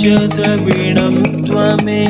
च द्रविणं त्वमेव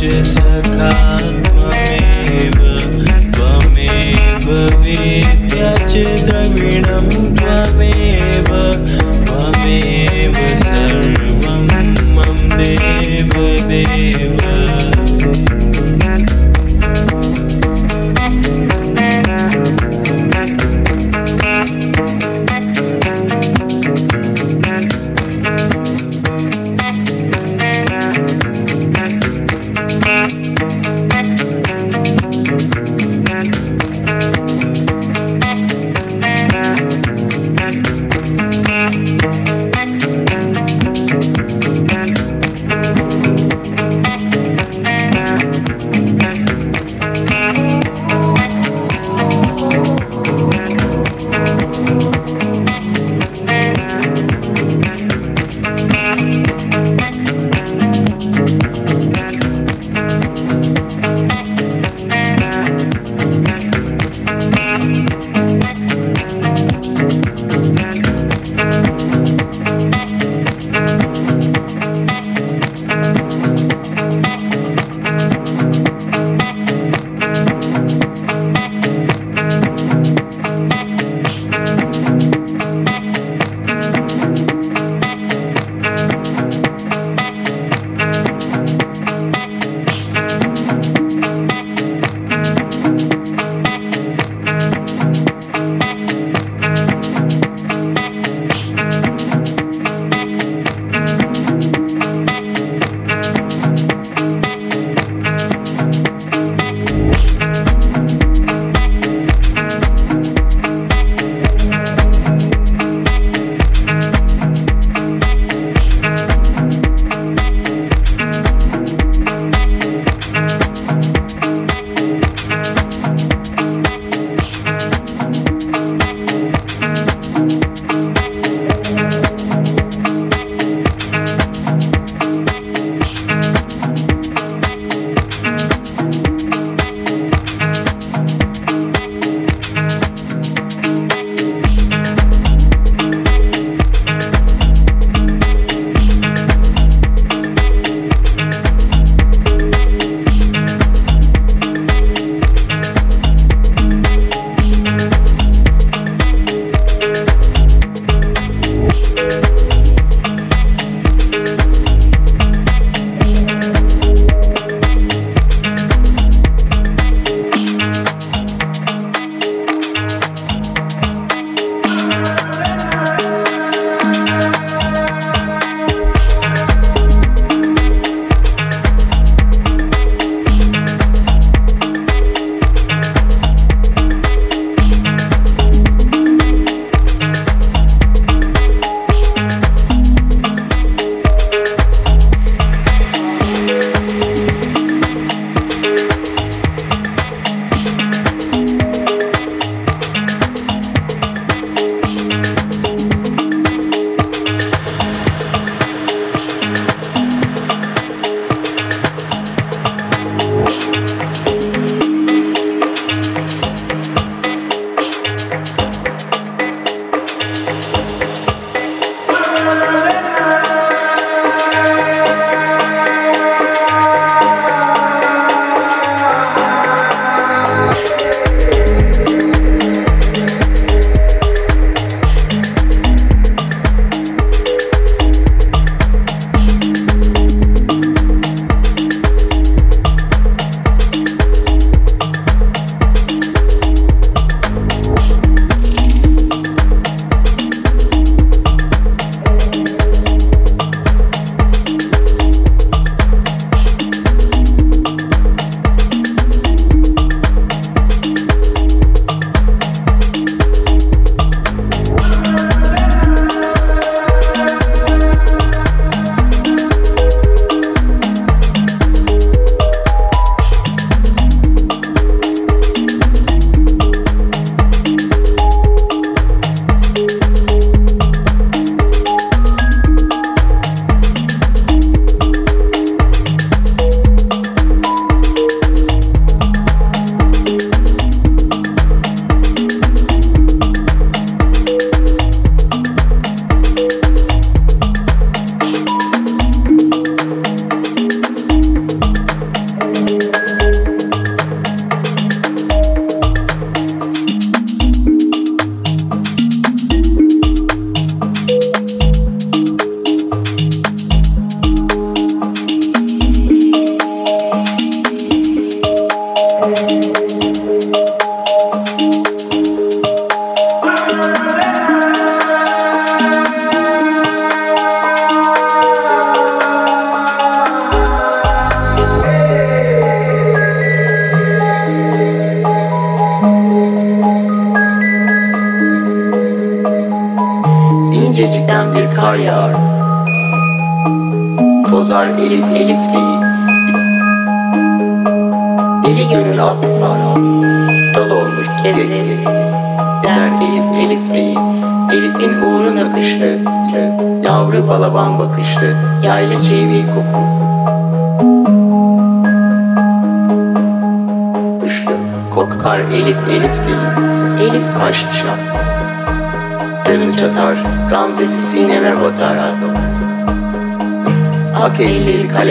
Just a me, come me,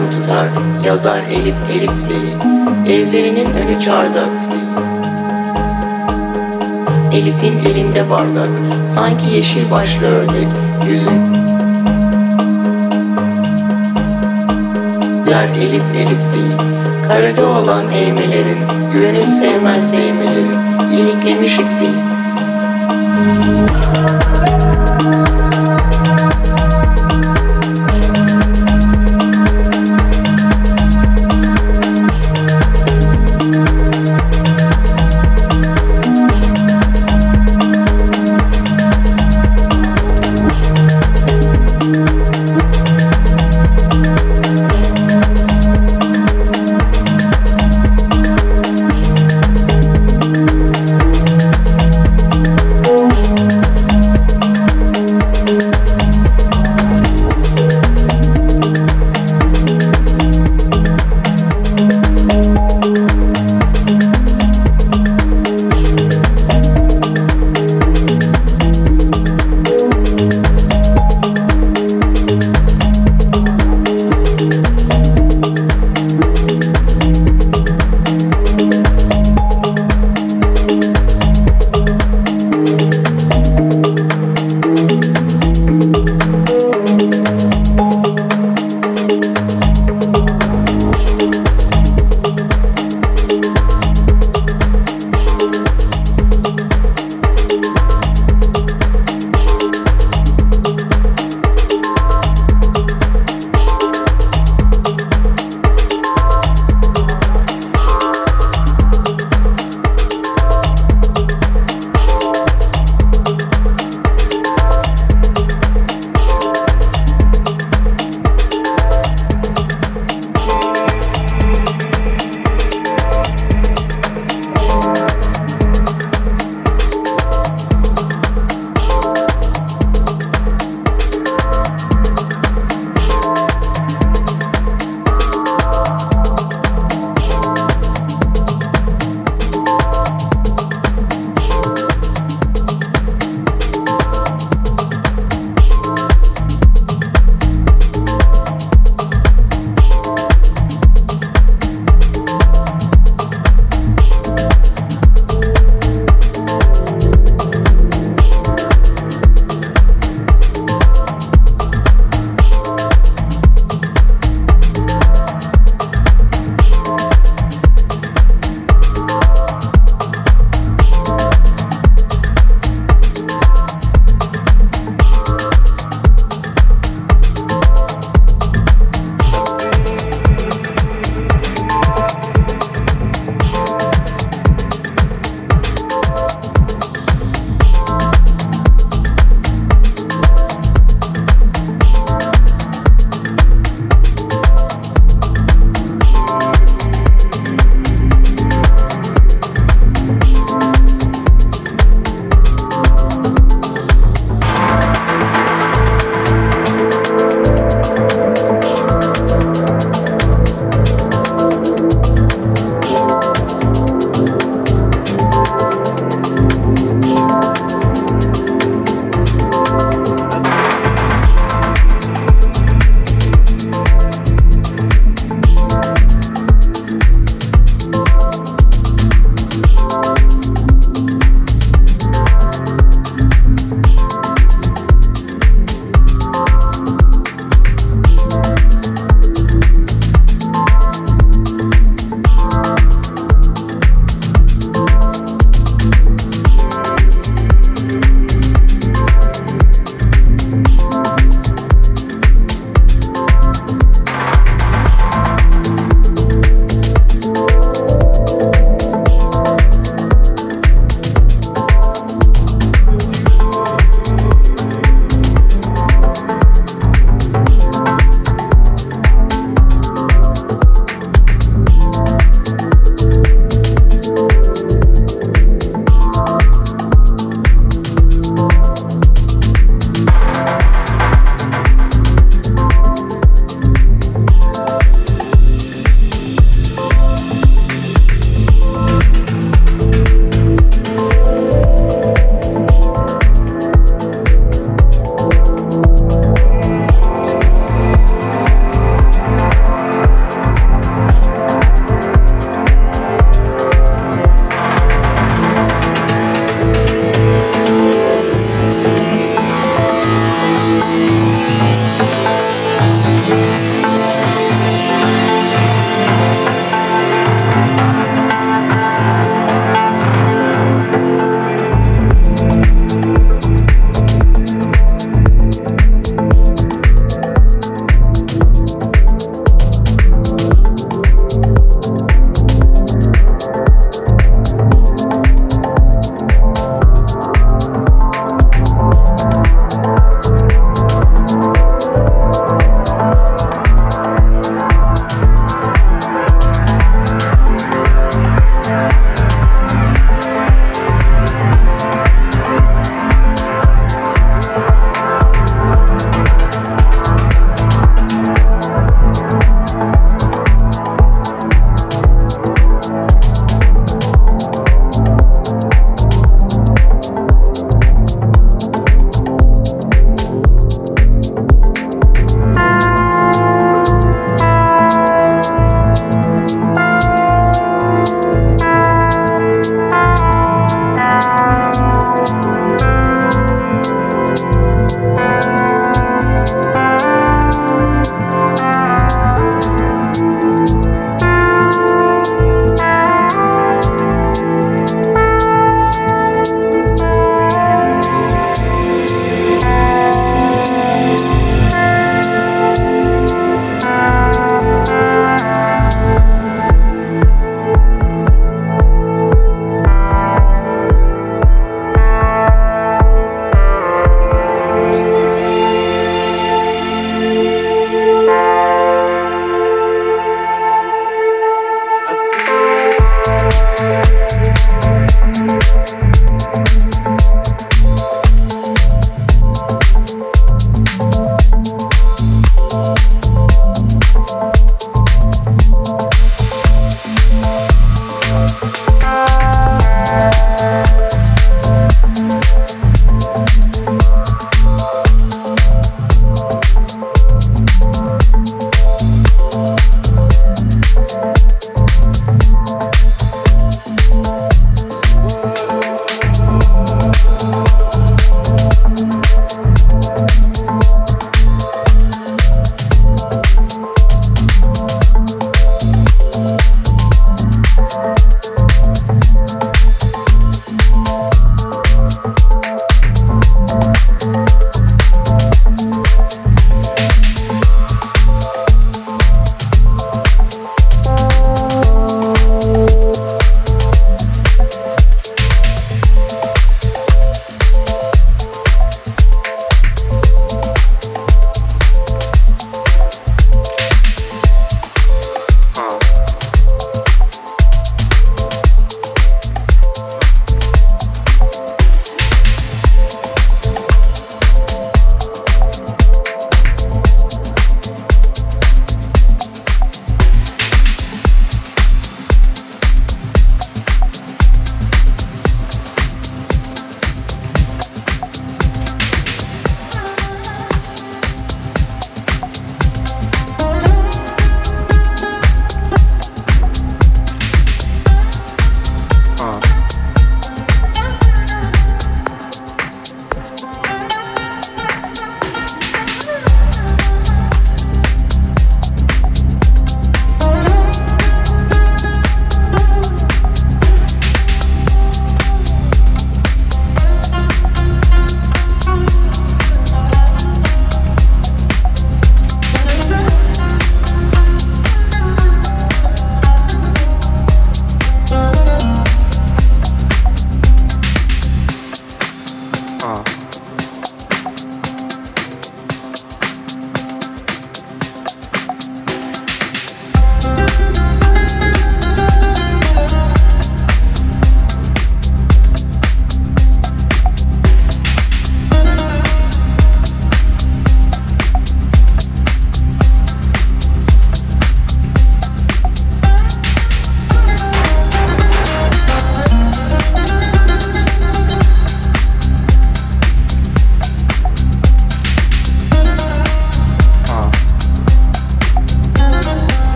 kalem tutar Yazar elif elif değil. Evlerinin önü çardak değil. Elif'in elinde bardak Sanki yeşil başlı ördek Yüzün Yer elif elif değil. Karaca olan eğmelerin Gönül sevmez değmelerin İliklemiş ip değil. derinlerin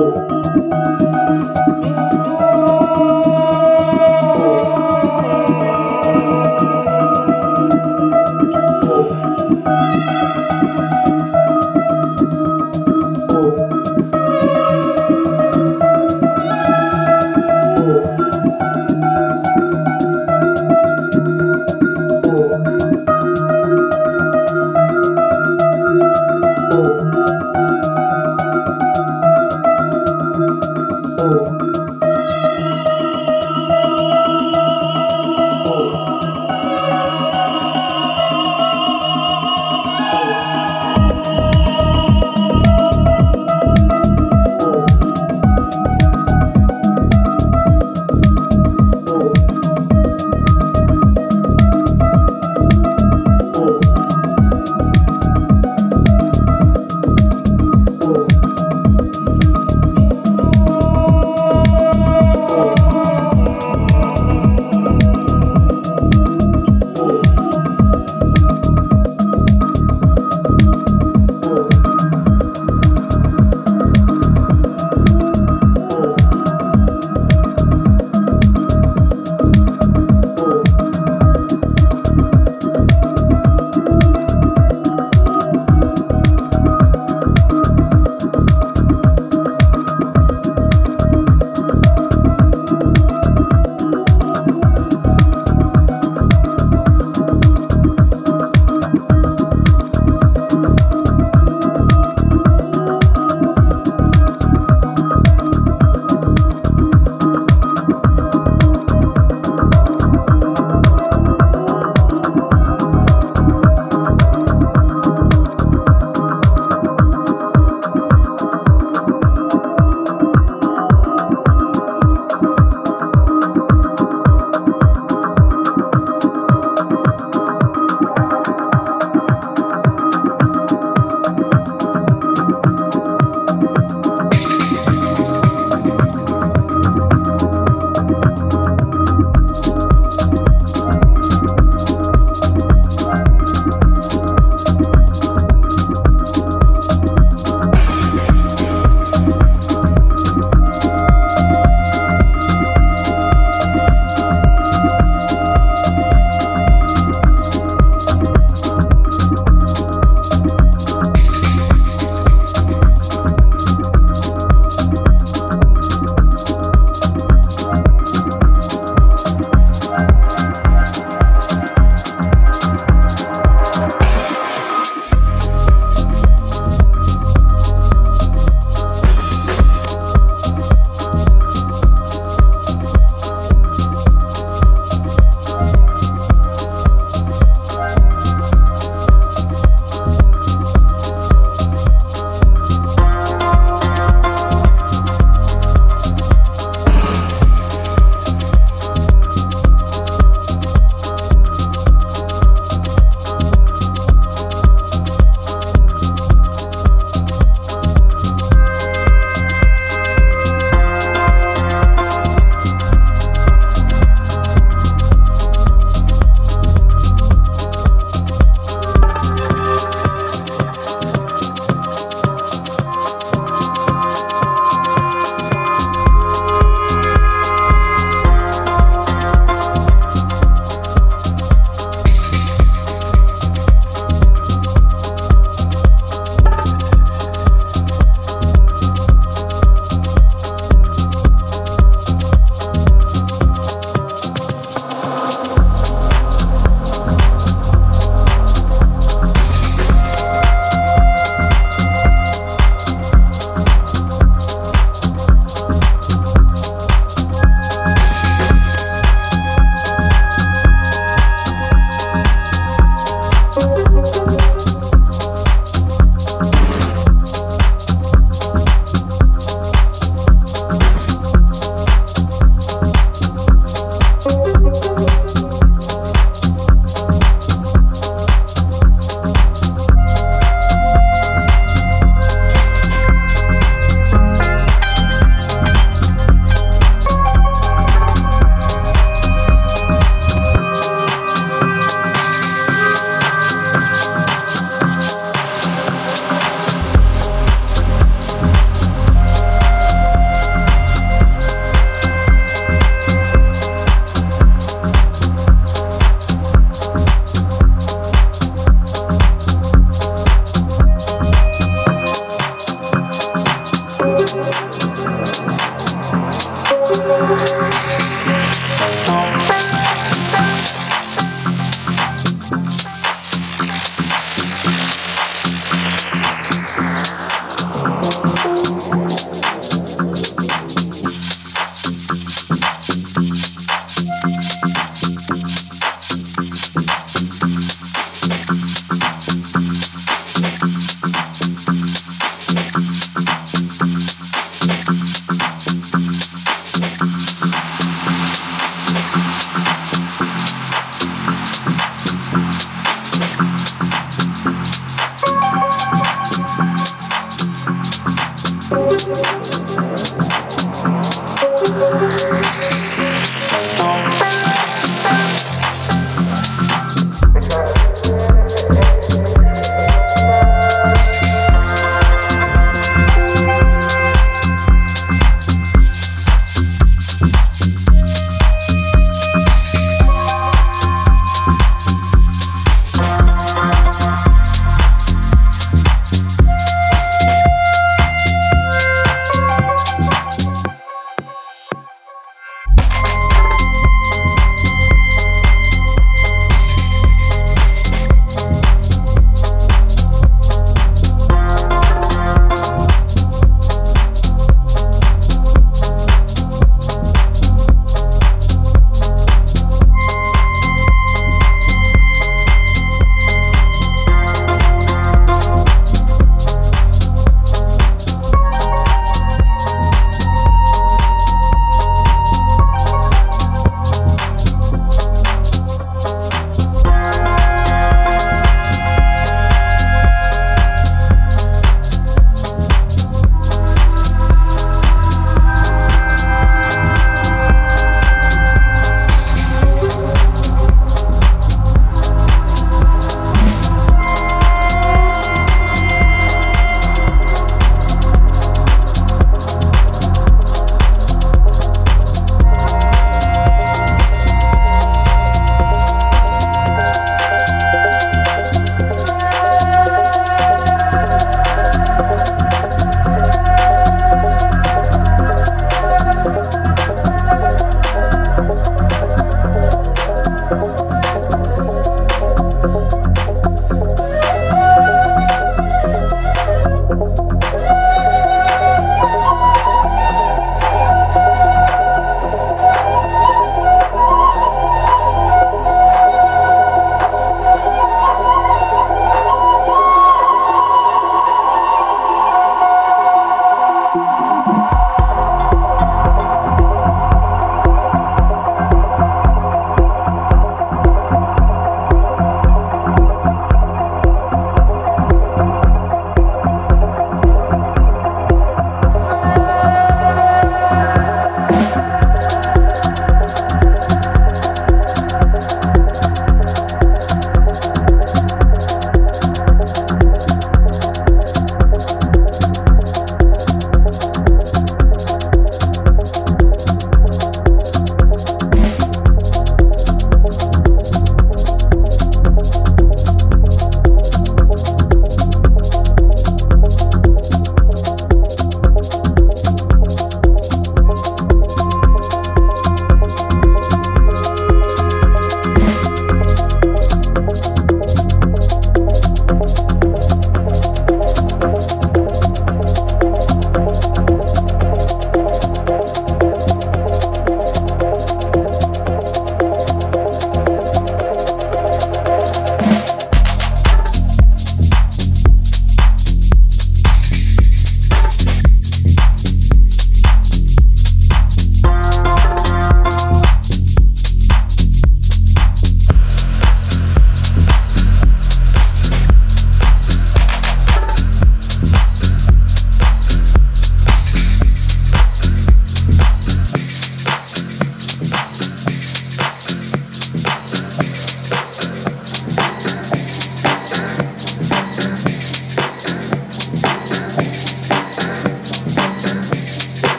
Whoa.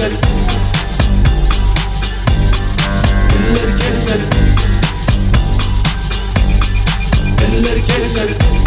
Let it get it, let it. It it, it.